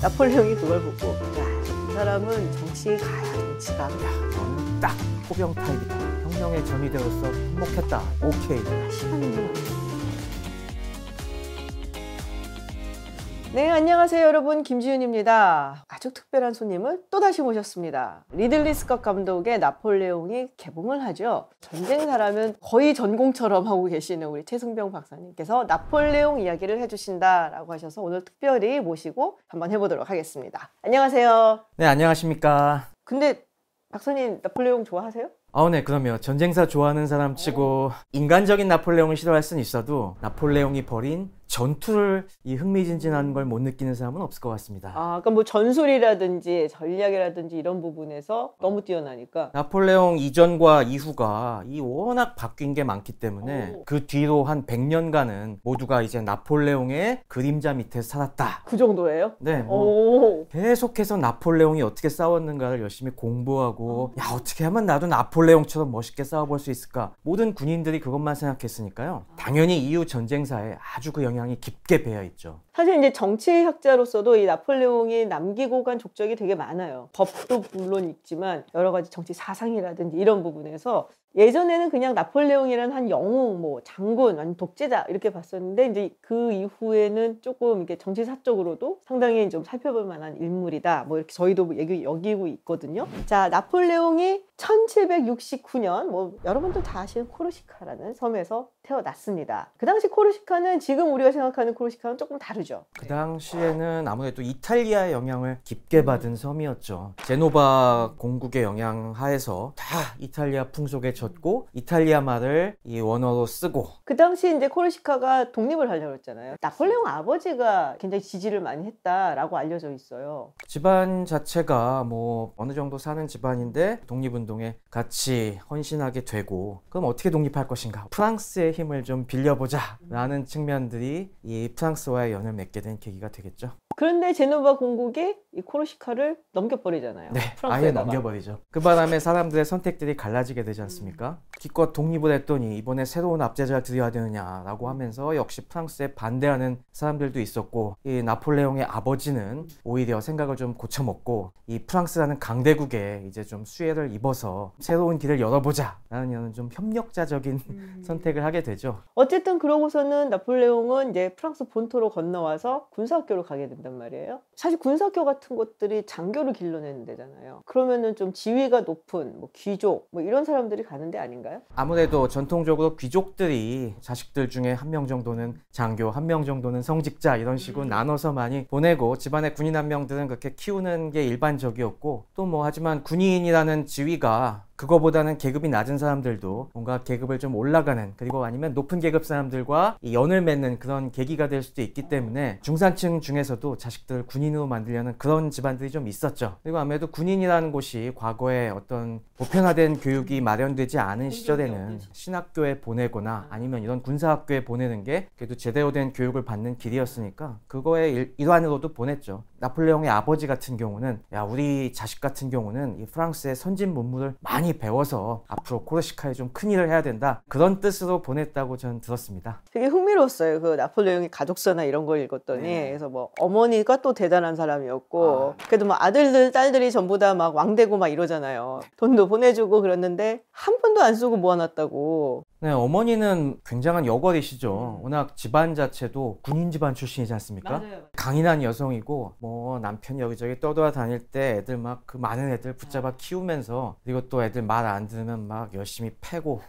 나폴레옹이 그걸 보고 야, 이 사람은 정치가야 정치가. 너는 딱 포병 타입이다. 혁명의 전위대로서 행복했다. 오케이. 시간이면 네, 안녕하세요, 여러분. 김지윤입니다. 아주 특별한 손님을 또다시 모셨습니다. 리들리 스콧 감독의 나폴레옹이 개봉을 하죠. 전쟁사라면 거의 전공처럼 하고 계시는 우리 채승병 박사님께서 나폴레옹 이야기를 해주신다 라고 하셔서 오늘 특별히 모시고 한번 해보도록 하겠습니다. 안녕하세요. 네, 안녕하십니까. 근데 박사님 나폴레옹 좋아하세요? 아, 네, 그럼요. 전쟁사 좋아하는 사람 치고 인간적인 나폴레옹을 싫어할 수는 있어도 나폴레옹이 벌인 전투를 이 흥미진진한 걸 못 느끼는 사람은 없을 것 같습니다. 아, 그러니까 뭐 전술이라든지 전략이라든지 이런 부분에서 너무 뛰어나니까. 나폴레옹 이전과 이후가 이 워낙 바뀐 게 많기 때문에 오. 그 뒤로 한 100년간은 모두가 이제 나폴레옹의 그림자 밑에 살았다. 그 정도예요? 네, 뭐 오. 계속해서 나폴레옹이 어떻게 싸웠는가를 열심히 공부하고 야 어떻게 하면 나도 나폴레옹처럼 멋있게 싸워 볼 수 있을까 모든 군인들이 그것만 생각했으니까요 당연히 이후 전쟁사에 아주 그 영향 이 깊게 배어 있죠 사실 이제 정치학자로서도 이 나폴레옹이 남기고 간 족적이 되게 많아요. 법도 물론 있지만 여러 가지 정치 사상이라든지 이런 부분에서 예전에는 그냥 나폴레옹이라는 한 영웅, 뭐 장군, 아니면 독재자 이렇게 봤었는데 이제 그 이후에는 조금 이렇게 정치사적으로도 상당히 좀 살펴볼 만한 인물이다. 뭐 이렇게 저희도 얘기 여기고 있거든요. 자, 나폴레옹이 1769년 뭐 여러분들 다 아시는 코르시카라는 섬에서 태어났습니다. 그 당시 코르시카는 지금 우리가 생각하는 코르시카는 조금 다르죠. 그 당시에는 아무래도 이탈리아의 영향을 깊게 받은 섬이었죠 제노바 공국의 영향 하에서 다 이탈리아 풍속에 젖고 이탈리아 말을 이 원어로 쓰고 그 당시 이제 코르시카가 독립을 하려고 했잖아요. 나폴레옹 아버지가 굉장히 지지를 많이 했다라고 알려져 있어요. 집안 자체가 뭐 어느 정도 사는 집안인데 독립운동에 같이 헌신하게 되고 그럼 어떻게 독립할 것인가 프랑스의 힘을 좀 빌려보자 라는 측면들이 이 프랑스와의 연을 맺게 된 계기가 되겠죠 그런데 제노바 공국이 이 코르시카를 넘겨버리잖아요. 네 아예 프랑스에다가. 넘겨버리죠 그 바람에 사람들의 선택들이 갈라지게 되지 않습니까 기껏 독립을 했더니 이번에 새로운 압제자를 들여야 되느냐라고 하면서 역시 프랑스에 반대하는 사람들도 있었고 이 나폴레옹의 아버지는 오히려 생각을 좀 고쳐먹고 이 프랑스라는 강대국에 이제 좀 수혜를 입어서 새로운 길을 열어보자라는 이런 좀 협력자적인 음. 선택을 하게 되죠. 어쨌든 그러고서는 나폴레옹은 이제 프랑스 본토로 건너와서 군사학교를 가게 된단 말이에요. 사실 군사학교 같은 것들이 장교를 길러내는 데잖아요. 그러면은 좀 지위가 높은 뭐 귀족 뭐 이런 사람들이 가는 데 아닌가요? 아무래도 전통적으로 귀족들이 자식들 중에 한 명 정도는 장교, 한 명 정도는 성직자 이런 식으로 나눠서 많이 보내고 집안의 군인 한 명들은 그렇게 키우는 게 일반적이었고 또 뭐 하지만 군인이라는 지위가 그거보다는 계급이 낮은 사람들도 뭔가 계급을 좀 올라가는 그리고 아니면 높은 계급 사람들과 이 연을 맺는 그런 계기가 될 수도 있기 때문에 중산층 중에서도 자식들을 군인으로 만들려는 그런 집안들이 좀 있었죠. 그리고 아무래도 군인이라는 곳이 과거에 어떤 보편화된 교육이 마련되지 않은 시절에는 신학교에 보내거나 아니면 이런 군사학교에 보내는 게 그래도 제대로 된 교육을 받는 길이었으니까 그거의 일, 일환으로도 보냈죠. 나폴레옹의 아버지 같은 경우는 야 우리 자식 같은 경우는 이 프랑스의 선진 문물을 많이 배워서 앞으로 코르시카에 좀 큰일을 해야 된다 그런 뜻으로 보냈다고 저는 들었습니다. 되게 흥미로웠어요. 그 나폴레옹의 가족서나 이런 걸 읽었더니 네. 그래서 뭐 어머니가 또 대단한 사람이었고 아. 그래도 뭐 아들들 딸들이 전부 다 막 왕되고 막 이러잖아요. 돈도 보내주고 그랬는데 한 푼도 안 쓰고 모아놨다고. 네 어머니는 굉장한 여걸이시죠. 음. 워낙 집안 자체도 군인 집안 출신이지 않습니까? 강인한 여성이고 뭐 남편이 여기저기 떠돌아다닐 때 애들 막 그 많은 애들 붙잡아 키우면서 그리고 또 애들 말 안 들으면 막 열심히 패고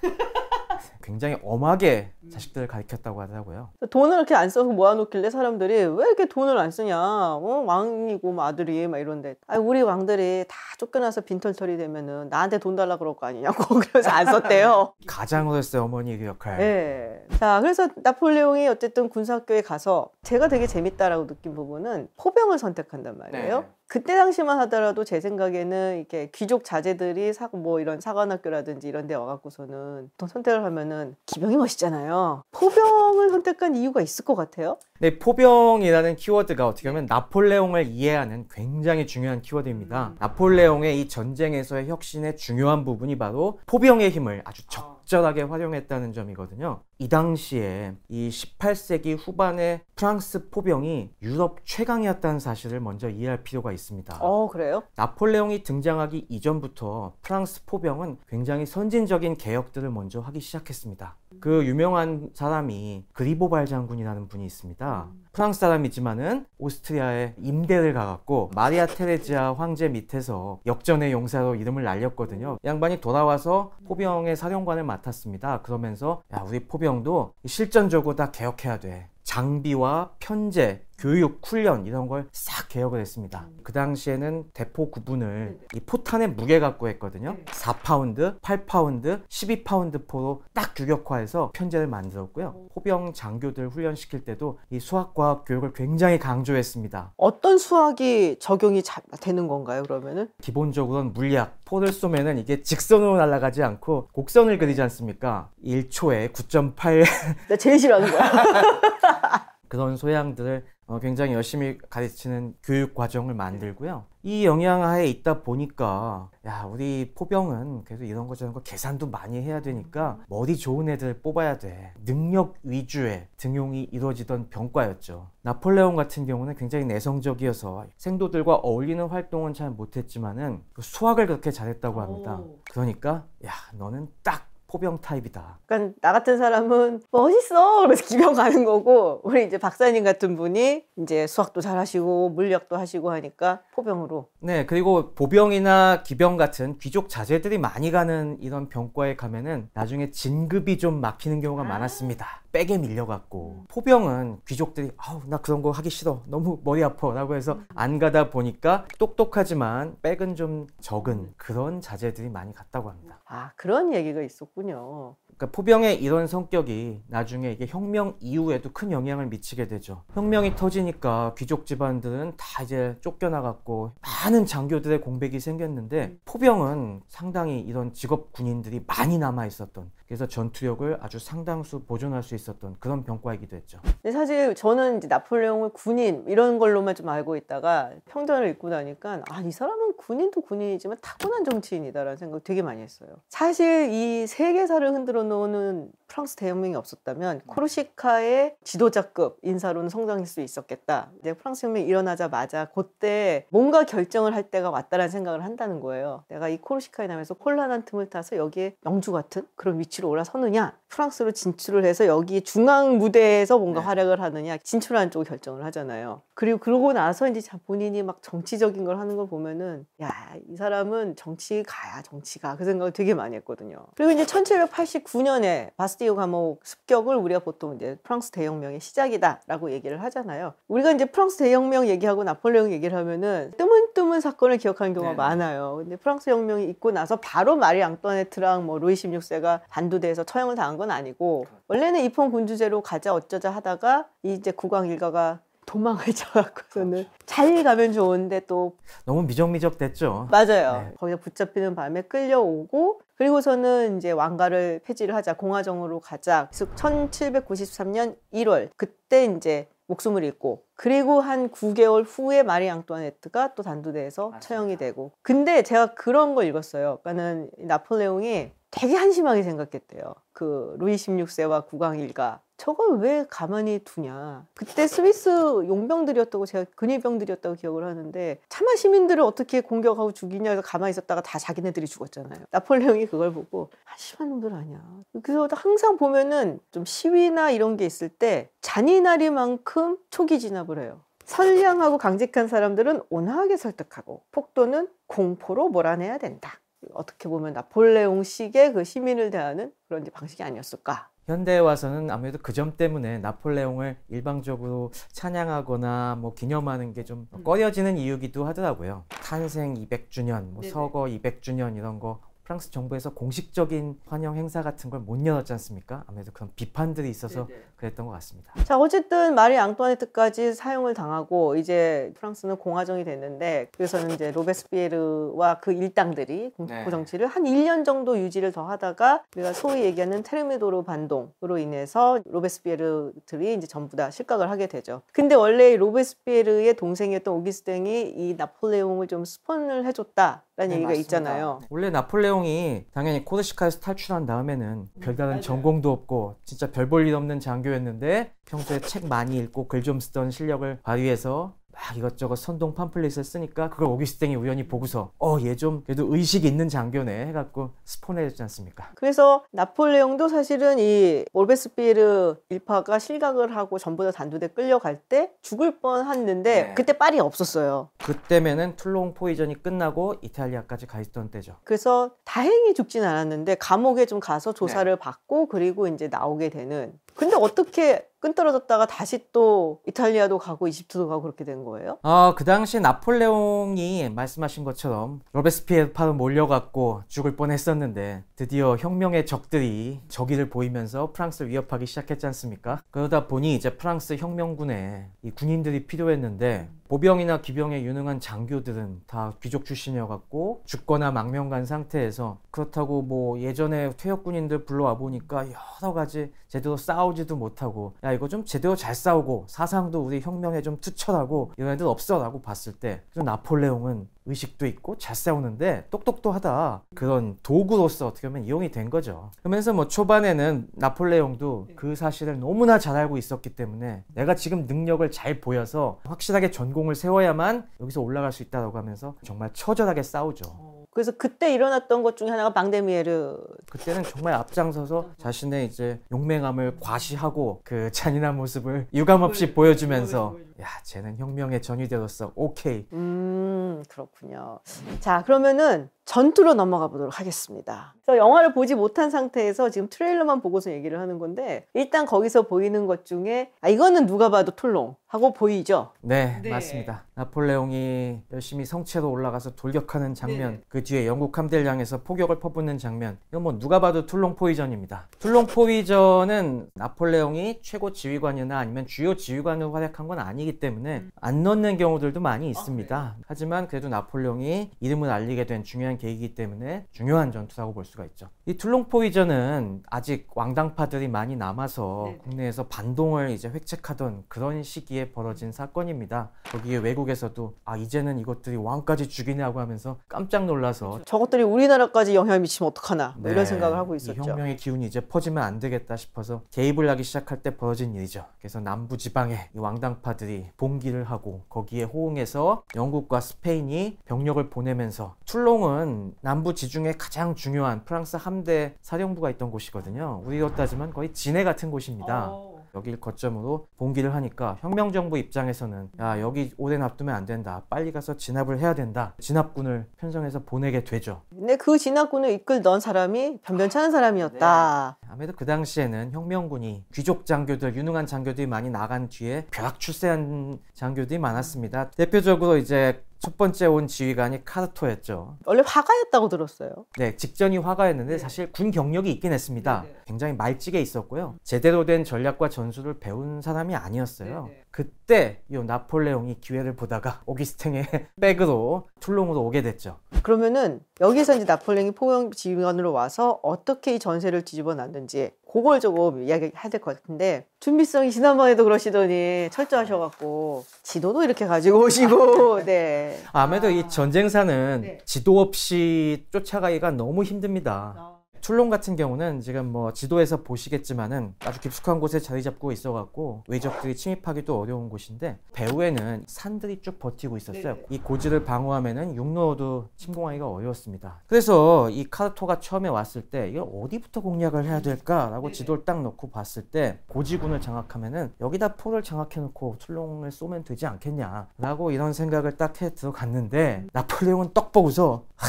굉장히 엄하게 자식들을 가르쳤다고 하더라고요. 돈을 이렇게 안 써서 모아놓길래 사람들이 왜 이렇게 돈을 안 쓰냐? 어, 왕이고 뭐 아들이 막 이런데 아 우리 왕들이 다 쫓겨나서 빈털털이 되면은 나한테 돈 달라 그럴 거 아니냐고 그래서 안 썼대요. 가장으로서의 어머니 그 역할. 네. 자, 그래서 나폴레옹이 어쨌든 군사학교에 가서 제가 되게 재밌다라고 느낀 부분은 포병을 선택한단 말이에요. 네. 그때 당시만 하더라도 제 생각에는 이렇게 귀족 자제들이 사, 뭐 이런 사관학교라든지 이런 데 와갖고서는 또 선택을 하면은 기병이 멋있잖아요. 포병을 선택한 이유가 있을 것 같아요. 네, 포병이라는 키워드가 어떻게 보면 나폴레옹을 이해하는 굉장히 중요한 키워드입니다. 나폴레옹의 이 전쟁에서의 혁신의 중요한 부분이 바로 포병의 힘을 아주 적절하게 활용했다는 점이거든요. 이 당시에 이 18세기 후반에 프랑스 포병이 유럽 최강이었다는 사실을 먼저 이해할 필요가 있습니다. 어, 그래요? 나폴레옹이 등장하기 이전부터 프랑스 포병은 굉장히 선진적인 개혁들을 먼저 하기 시작했습니다. 그 유명한 사람이 그리보발 장군이라는 분이 있습니다. 프랑스 사람이지만은 오스트리아에 임대를 가갖고 마리아 테레지아 황제 밑에서 역전의 용사로 이름을 날렸거든요. 양반이 돌아와서 포병의 사령관을 맡았습니다. 그러면서 야 우리 포병도 실전적으로 다 개혁해야 돼. 장비와 편제, 교육, 훈련 이런 걸 싹 개혁을 했습니다. 그 당시에는 대포 구분을 이 포탄의 무게 갖고 했거든요. 4파운드, 8파운드, 12파운드 포로 딱 규격화해서 편제를 만들었고요. 포병 장교들 훈련시킬 때도 이 수학과학 교육을 굉장히 강조했습니다. 어떤 수학이 적용이 자- 되는 건가요, 그러면은? 기본적으로는 물리학, 포를 쏘면은 이게 직선으로 날아가지 않고 곡선을 그리지 않습니까? 1초에 9.8 나 제일 싫어하는 거야. 그런 소양들을 어, 굉장히 열심히 가르치는 교육 과정을 만들고요. 이 영향하에 있다 보니까 야 우리 포병은 그래도 이런 거 저런 거 계산도 많이 해야 되니까 머리 좋은 애들 뽑아야 돼. 능력 위주의 등용이 이루어지던 병과였죠. 나폴레옹 같은 경우는 굉장히 내성적이어서 생도들과 어울리는 활동은 잘 못했지만은 그 수학을 그렇게 잘했다고 합니다. 오. 그러니까 야 너는 딱 포병 타입이다. 그러니까 나 같은 사람은 멋있어 그래서 기병 가는 거고 우리 이제 박사님 같은 분이 이제 수학도 잘하시고 물리학도 하시고 하니까 포병으로 네, 그리고 보병이나 기병 같은 귀족 자제들이 많이 가는 이런 병과에 가면은 나중에 진급이 좀 막히는 경우가 많았습니다. 백에 밀려갖고. 포병은 귀족들이, 아우, 나 그런 거 하기 싫어. 너무 머리 아파. 라고 해서 안 가다 보니까 똑똑하지만 백은 좀 적은 그런 자제들이 많이 갔다고 합니다. 아 그런 얘기가 있었 군요. 그러니까 포병의 이런 성격이 나중에 이게 혁명 이후에도 큰 영향을 미치게 되죠. 혁명이 터지니까 귀족 집안들은 다 이제 쫓겨나갔고 많은 장교들의 공백이 생겼는데 포병은 상당히 이런 직업 군인들이 많이 남아 있었던 그래서 전투력을 아주 상당수 보존할 수 있었던 그런 병과이기도 했죠. 근데 사실 저는 이제 나폴레옹을 군인 이런 걸로만 좀 알고 있다가 평전을 읽고 나니까 아 이 사람은 군인도 군인이지만 타고난 정치인이다라는 생각 되게 많이 했어요. 사실 이 세계사를 흔들어 놓는 프랑스 대혁명이 없었다면 코르시카의 지도자급 인사로는 성장할 수 있었겠다. 이제 프랑스 혁명이 일어나자마자 그때 뭔가 결정을 할 때가 왔다라는 생각을 한다는 거예요. 내가 이 코르시카에 나면서 콜란한 틈을 타서 여기에 영주 같은 그런 위치로 올라서느냐, 프랑스로 진출을 해서 여기 중앙 무대에서 뭔가 네. 활약을 하느냐, 진출하는 쪽을 결정을 하잖아요. 그리고 그러고 나서 이제 자- 본인이 막 정치적인 걸 하는 걸 보면은 야, 이 사람은 정치 가야 정치가 그 생각을 되게 많이 했거든요. 그리고 이제 1789년에 바스티유 감옥 습격을 우리가 보통 이제 프랑스 대혁명의 시작이다라고 얘기를 하잖아요. 우리가 이제 프랑스 대혁명 얘기하고 나폴레옹 얘기를 하면은 뜨문뜨문 사건을 기억하는 경우가 네네. 많아요. 근데 프랑스 혁명이 있고 나서 바로 마리 앙뚜아네트랑 뭐 루이 16세가 반두대에서 처형을 당한 건 아니고 원래는 입헌 군주제로 가자 어쩌자 하다가 이제 국왕 일가가 도망을 쳐갖고서는 잘 가면 좋은데 또 너무 미적미적 됐죠. 맞아요. 네. 거기서 붙잡히는 밤에 끌려오고 그리고서는 이제 왕가를 폐지를 하자 공화정으로 가자. 그래서 1793년 1월 그때 이제 목숨을 잃고 그리고 한 9개월 후에 마리 앙뚜아네트가 또 단두대에서. 처형이 되고 근데 제가 그런 걸 읽었어요. 그러니까는 이 나폴레옹이 되게 한심하게 생각했대요. 그 루이 16세와 국왕 일가 저걸 왜 가만히 두냐. 그때 스위스 용병들이었다고 제가 근위병들이었다고 기억을 하는데 차마 시민들을 어떻게 공격하고 죽이냐 해서 가만히 있었다가 다 자기네들이 죽었잖아요. 나폴레옹이 그걸 보고 한심한 놈들 아니야. 그래서 항상 보면은 좀 시위나 이런 게 있을 때 잔인하리만큼 초기 진압을 해요. 선량하고 강직한 사람들은 온화하게 설득하고 폭도는 공포로 몰아내야 된다. 어떻게 보면 나폴레옹식의 그 시민을 대하는 그런 방식이 아니었을까. 현대에 와서는 아무래도 그 점 때문에 나폴레옹을 일방적으로 찬양하거나 뭐 기념하는 게 좀 꺼려지는 이유기도 하더라고요. 탄생 200주년, 뭐. 서거 200주년 이런 거 프랑스 정부에서 공식적인 환영 행사 같은 걸 못 열었지 않습니까? 아무래도 그런 비판들이 있어서 그랬던 것 같습니다. 자, 어쨌든 마리 앙뚜아네트까지 사용을 당하고 이제 프랑스는 공화정이 됐는데 그래서는 이제 로베스피에르와 그 일당들이 공포 네. 정치를 한 1년 정도 유지를 더 하다가 우리가 소위 얘기하는 테르미도르 반동으로 인해서 로베스피에르들이 이제 전부 다 실각을 하게 되죠. 근데 원래 로베스피에르의 동생이었던 오기스탱이 이 나폴레옹을 좀 스폰을 해줬다. 얘기가 맞습니다. 있잖아요. 원래 나폴레옹이 당연히 코르시카에서 탈출한 다음에는 별다른 전공도 없고 진짜 별 볼 일 없는 장교였는데 평소에 책 많이 읽고 글 좀 쓰던 실력을 발휘해서 막 이것저것 선동 팜플릿을 쓰니까 그걸 오기스탱이 우연히 보고서 어 얘 좀 그래도 의식 있는 장교네 해갖고 스폰해줬지 않습니까? 그래서 나폴레옹도 사실은 이 오르베스피에르 일파가 실각을 하고 전부 다 단두대 끌려갈 때 죽을 뻔했는데 네. 그때 빨이 없었어요. 그때면은 툴롱 포위전이 끝나고 이탈리아까지 가 있던 때죠. 그래서 다행히 죽진 않았는데 감옥에 좀 가서 조사를 받고 그리고 이제 나오게 되는. 근데 어떻게 끈 떨어졌다가 다시 또 이탈리아도 가고 이집트도 가고 그렇게 된 거예요? 어, 그 당시 나폴레옹이 말씀하신 것처럼 로베스피에르파로 몰려갔고 죽을 뻔했었는데 드디어 혁명의 적들이 적의를 보이면서 프랑스를 위협하기 시작했지 않습니까? 그러다 보니 이제 프랑스 혁명군에 이 군인들이 필요했는데 보병이나 기병에 유능한 장교들은 다 귀족 출신이어갖고 죽거나 망명간 상태에서 그렇다고 뭐 예전에 퇴역 군인들 불러와 보니까 여러 가지 제대로 싸우지도 못하고 야 이거 좀 제대로 잘 싸우고 사상도 우리 혁명에 좀 투철하고 이런 애들 없어라고 봤을 때 나폴레옹은 의식도 있고 잘 싸우는데 똑똑도 하다. 그런 도구로서 어떻게 보면 이용이 된 거죠. 그러면서 뭐 초반에는 나폴레옹도 그 사실을 너무나 잘 알고 있었기 때문에 내가 지금 능력을 잘 보여서 확실하게 전공을 세워야만 여기서 올라갈 수 있다고 하면서 정말 처절하게 싸우죠. 그래서 그때 일어났던 것 중에 하나가 방데미에르. 그때는 정말 앞장서서 자신의 이제 용맹함을 과시하고 그 잔인한 모습을 유감없이 보여주면서 야 쟤는 혁명의 전위대로서 오케이 음, 그렇군요. 자, 그러면은 전투로 넘어가 보도록 하겠습니다. 그래서 영화를 보지 못한 상태에서 지금 트레일러만 보고서 얘기를 하는 건데 일단 거기서 보이는 것 중에 아 이거는 누가 봐도 툴롱 하고 보이죠. 네, 네. 맞습니다. 나폴레옹이 열심히 성채로 올라가서 돌격하는 장면, 그 뒤에 영국 함대를 향해서 포격을 퍼붓는 장면, 이건 뭐 누가 봐도 툴롱 포위전입니다. 툴롱 포위전은 나폴레옹이 최고 지휘관이나 아니면 주요 지휘관으로 활약한 건 아니기 때문에 안 넣는 경우들도 많이 있습니다. 하지만 그래도 나폴레옹이 이름을 알리게 된 중요한 계기이기 때문에 중요한 전투라고 볼 수가 있죠. 이 툴롱 포위전은 아직 왕당파들이 많이 남아서 국내에서 반동을 이제 획책하던 그런 시기에 벌어진 사건입니다. 거기에 외국에서도 아 이제는 이것들이 왕까지 죽이냐고 하면서 깜짝 놀라서 저것들이 우리나라까지 영향을 미치면 어떡하나 뭐 이런 네, 생각을 하고 이 있었죠. 혁명의 기운이 이제 퍼지면 안 되겠다 싶어서 개입을 하기 시작할 때 벌어진 일이죠. 그래서 남부 지방에 이 왕당파들이 봉기를 하고 거기에 호응해서 영국과 스페인이 병력을 보내면서 툴롱은 남부 지중해 가장 중요한 프랑스 함대 사령부가 있던 곳이거든요. 우리로 따지면 거의 진해 같은 곳입니다. 어. 여기를 거점으로 봉기를 하니까 혁명정부 입장에서는 야 여기 오래 놔두면 안 된다. 빨리 가서 진압을 해야 된다. 진압군을 편성해서 보내게 되죠. 근데 그 진압군을 이끌던 사람이 변변찮은 사람이었다. 아무래도 그 당시에는 혁명군이 귀족 장교들 유능한 장교들이 많이 나간 뒤에 벼락 출세한 장교들이 많았습니다. 대표적으로 이제 첫 번째 온 지휘관이 카르토였죠 원래 화가였다고 들었어요. 네, 직전이 화가였는데 사실 군 경력이 있긴 했습니다. 굉장히 말찌게 있었고요. 제대로 된 전략과 전술을 배운 사람이 아니었어요. 그때 이 나폴레옹이 기회를 보다가 오기스탱의 백으로 툴롱으로 오게 됐죠. 그러면은 여기서 이제 나폴레옹이 포병 지휘관으로 와서 어떻게 이 전세를 뒤집어 놨는지 그걸 조금 이야기해야 될 것 같은데 준비성이 지난번에도 그러시더니 철저하셔갖고 지도도 이렇게 가지고 오시고 네. 아무래도 이 전쟁사는 네. 지도 없이 쫓아가기가 너무 힘듭니다. 툴롱 같은 경우는 지금 뭐 지도에서 보시겠지만은 아주 깊숙한 곳에 자리 잡고 있어갖고 외적들이 침입하기도 어려운 곳인데 배후에는 산들이 쭉 버티고 있었어요. 이 고지를 방어하면은 육로도 침공하기가 어려웠습니다. 그래서 이 카르토가 처음에 왔을 때 이걸 어디부터 공략을 해야 될까라고 지도를 딱 놓고 봤을 때 고지군을 장악하면은 여기다 포를 장악해놓고 툴롱을 쏘면 되지 않겠냐라고 이런 생각을 딱 해 들어갔는데 나폴레옹은 떡 보고서 하,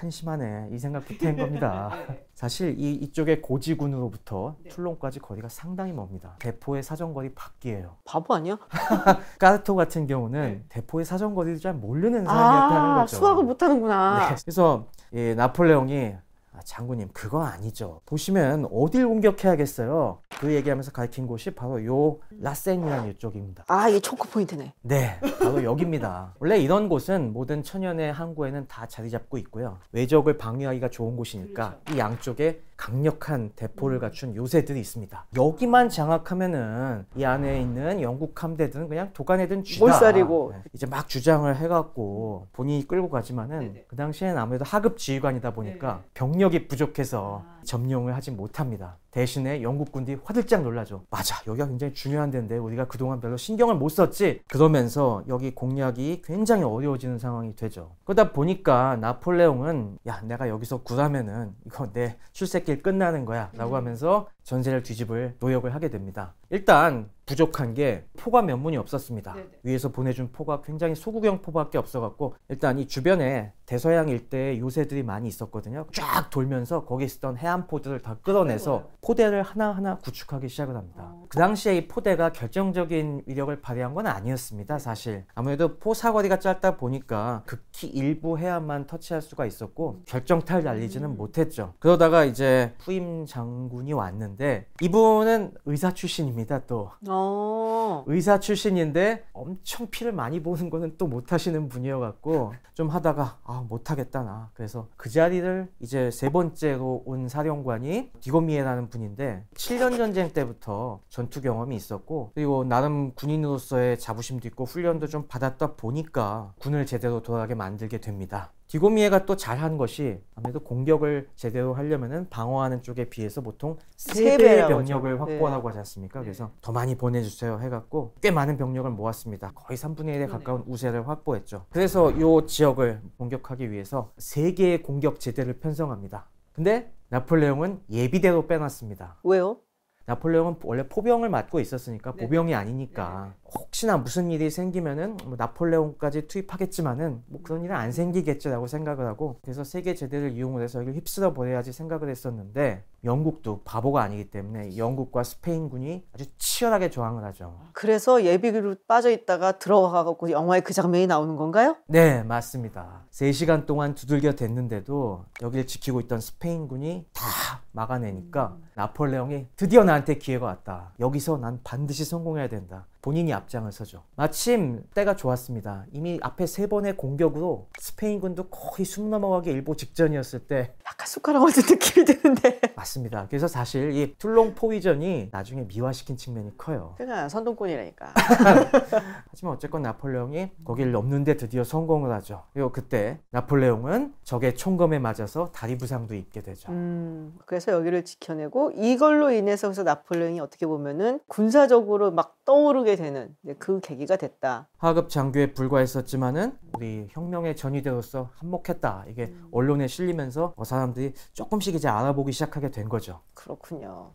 한심하네 이 생각부터 한 겁니다. 사실 이 이쪽의 고지군으로부터 툴롱까지 거리가 상당히 멉니다. 대포의 사정거리 밖이에요. 바보 아니야? 까르토 같은 경우는 대포의 사정거리를 잘 모르는 사람이었다는 아 거죠. 수학을 못하는구나. 네. 그래서 이 나폴레옹이 아, 장군님 그거 아니죠. 보시면 어딜 공격해야겠어요. 그 얘기하면서 가리킨 곳이 바로 요 라센이라는 이쪽입니다. 아 이게 초코 포인트네. 네, 바로 여기입니다. 원래 이런 곳은 모든 천연의 항구에는 다 자리 잡고 있고요. 외적을 방위하기가 좋은 곳이니까 이 양쪽에 강력한 대포를 갖춘 요새들이 있습니다. 여기만 장악하면은 이 안에 있는 영국 함대들은 그냥 도가내든 쥐다. 몰살이고. 네. 이제 막 주장을 해갖고 본인이 끌고 가지만은 네네. 그 당시에는 아무래도 하급 지휘관이다 보니까 네네. 병력이 부족해서 아. 점령을 하지 못합니다. 대신에 영국 군들이 화들짝 놀라죠. 맞아, 여기가 굉장히 중요한 데인데 우리가 그동안 별로 신경을 못 썼지. 그러면서 여기 공략이 굉장히 어려워지는 상황이 되죠. 그러다 보니까 나폴레옹은 야, 내가 여기서 굴하면은 이거 내 출세길 끝나는 거야라고 하면서 전세를 뒤집을 노력을 하게 됩니다. 일단 부족한 게 포가 몇 문이 없었습니다. 네네. 위에서 보내준 포가 굉장히 소구경 포밖에 없어갖고 일단 이 주변에 대서양 일대에 요새들이 많이 있었거든요. 쫙 돌면서 거기 있었던 해안포들을 다 끌어내서 아이고야. 포대를 하나하나 구축하기 시작을 합니다. 어. 그 당시에 이 포대가 결정적인 위력을 발휘한 건 아니었습니다. 사실 아무래도 포 사거리가 짧다 보니까 극히 일부 해안만 터치할 수가 있었고 결정타를 날리지는 음. 못했죠. 그러다가 이제 후임 장군이 왔는데 이분은 의사 출신입니다. 또 어. 의사 출신인데 엄청 피를 많이 보는 거는 또 못하시는 분이어갖고 좀 하다가 아 못하겠다 나 그래서 그 자리를 이제 세 번째로 온 사령관이 디고미에라는 분인데 7년 전쟁 때부터 전투 경험이 있었고 그리고 나름 군인으로서의 자부심도 있고 훈련도 좀 받았다 보니까 군을 제대로 돌아가게 만들게 됩니다. 디고미에가 또 잘한 것이 아무래도 공격을 제대로 하려면은 방어하는 쪽에 비해서 보통 세세 배의 병력을 하죠. 네. 확보하라고 하지 않습니까? 그래서 더 많이 보내주세요 해갖고 꽤 많은 병력을 모았습니다. 거의 3분의 1에 가까운 우세를 확보했죠. 그래서 이 지역을 공격하기 위해서 세 개의 공격 제대를 편성합니다. 근데 나폴레옹은 예비대로 빼놨습니다. 왜요? 나폴레옹은 원래 포병을 맡고 있었으니까 네. 보병이 아니니까 혹시나 무슨 일이 생기면은 뭐 나폴레옹까지 투입하겠지만은 뭐 그런 일은 안 생기겠지라고 생각을 하고 그래서 세계 제대를 이용을 해서 여기를 휩쓸어 버려야지 생각을 했었는데 영국도 바보가 아니기 때문에 영국과 스페인군이 아주 치열하게 저항을 하죠. 그래서 예비기로 빠져 있다가 들어가갖고 영화에 그 장면이 나오는 건가요? 네, 맞습니다. 3시간 동안 두들겨 댔는데도 여기를 지키고 있던 스페인군이 다 막아내니까 나폴레옹이 드디어 나한테 기회가 왔다. 여기서 난 반드시 성공해야 된다. 본인이 앞장을 서죠. 마침 때가 좋았습니다. 이미 앞에 세 번의 공격으로 스페인군도 거의 숨 넘어가기 일보 직전이었을 때 약간 숟가락 얹은 느낌이 드는데. 맞습니다. 그래서 사실 이 툴롱 포위전이 나중에 미화시킨 측면이 커요. 그러니까 선동꾼이라니까. 하지만 어쨌건 나폴레옹이 거기를 넘는데 드디어 성공을 하죠. 그리고 그때 나폴레옹은 적의 총검에 맞아서 다리 부상도 입게 되죠. 음, 그래서 여기를 지켜내고 이걸로 인해서 그래서 나폴레옹이 어떻게 보면은 군사적으로 막 떠오르게 되는 그 계기가 됐다. 하급 장교에 불과했었지만은 우리 혁명의 전위대로서 한몫했다. 이게 언론에 실리면서 어, 사람들이 조금씩 이제 알아보기 시작하게 된 거죠. 그렇군요.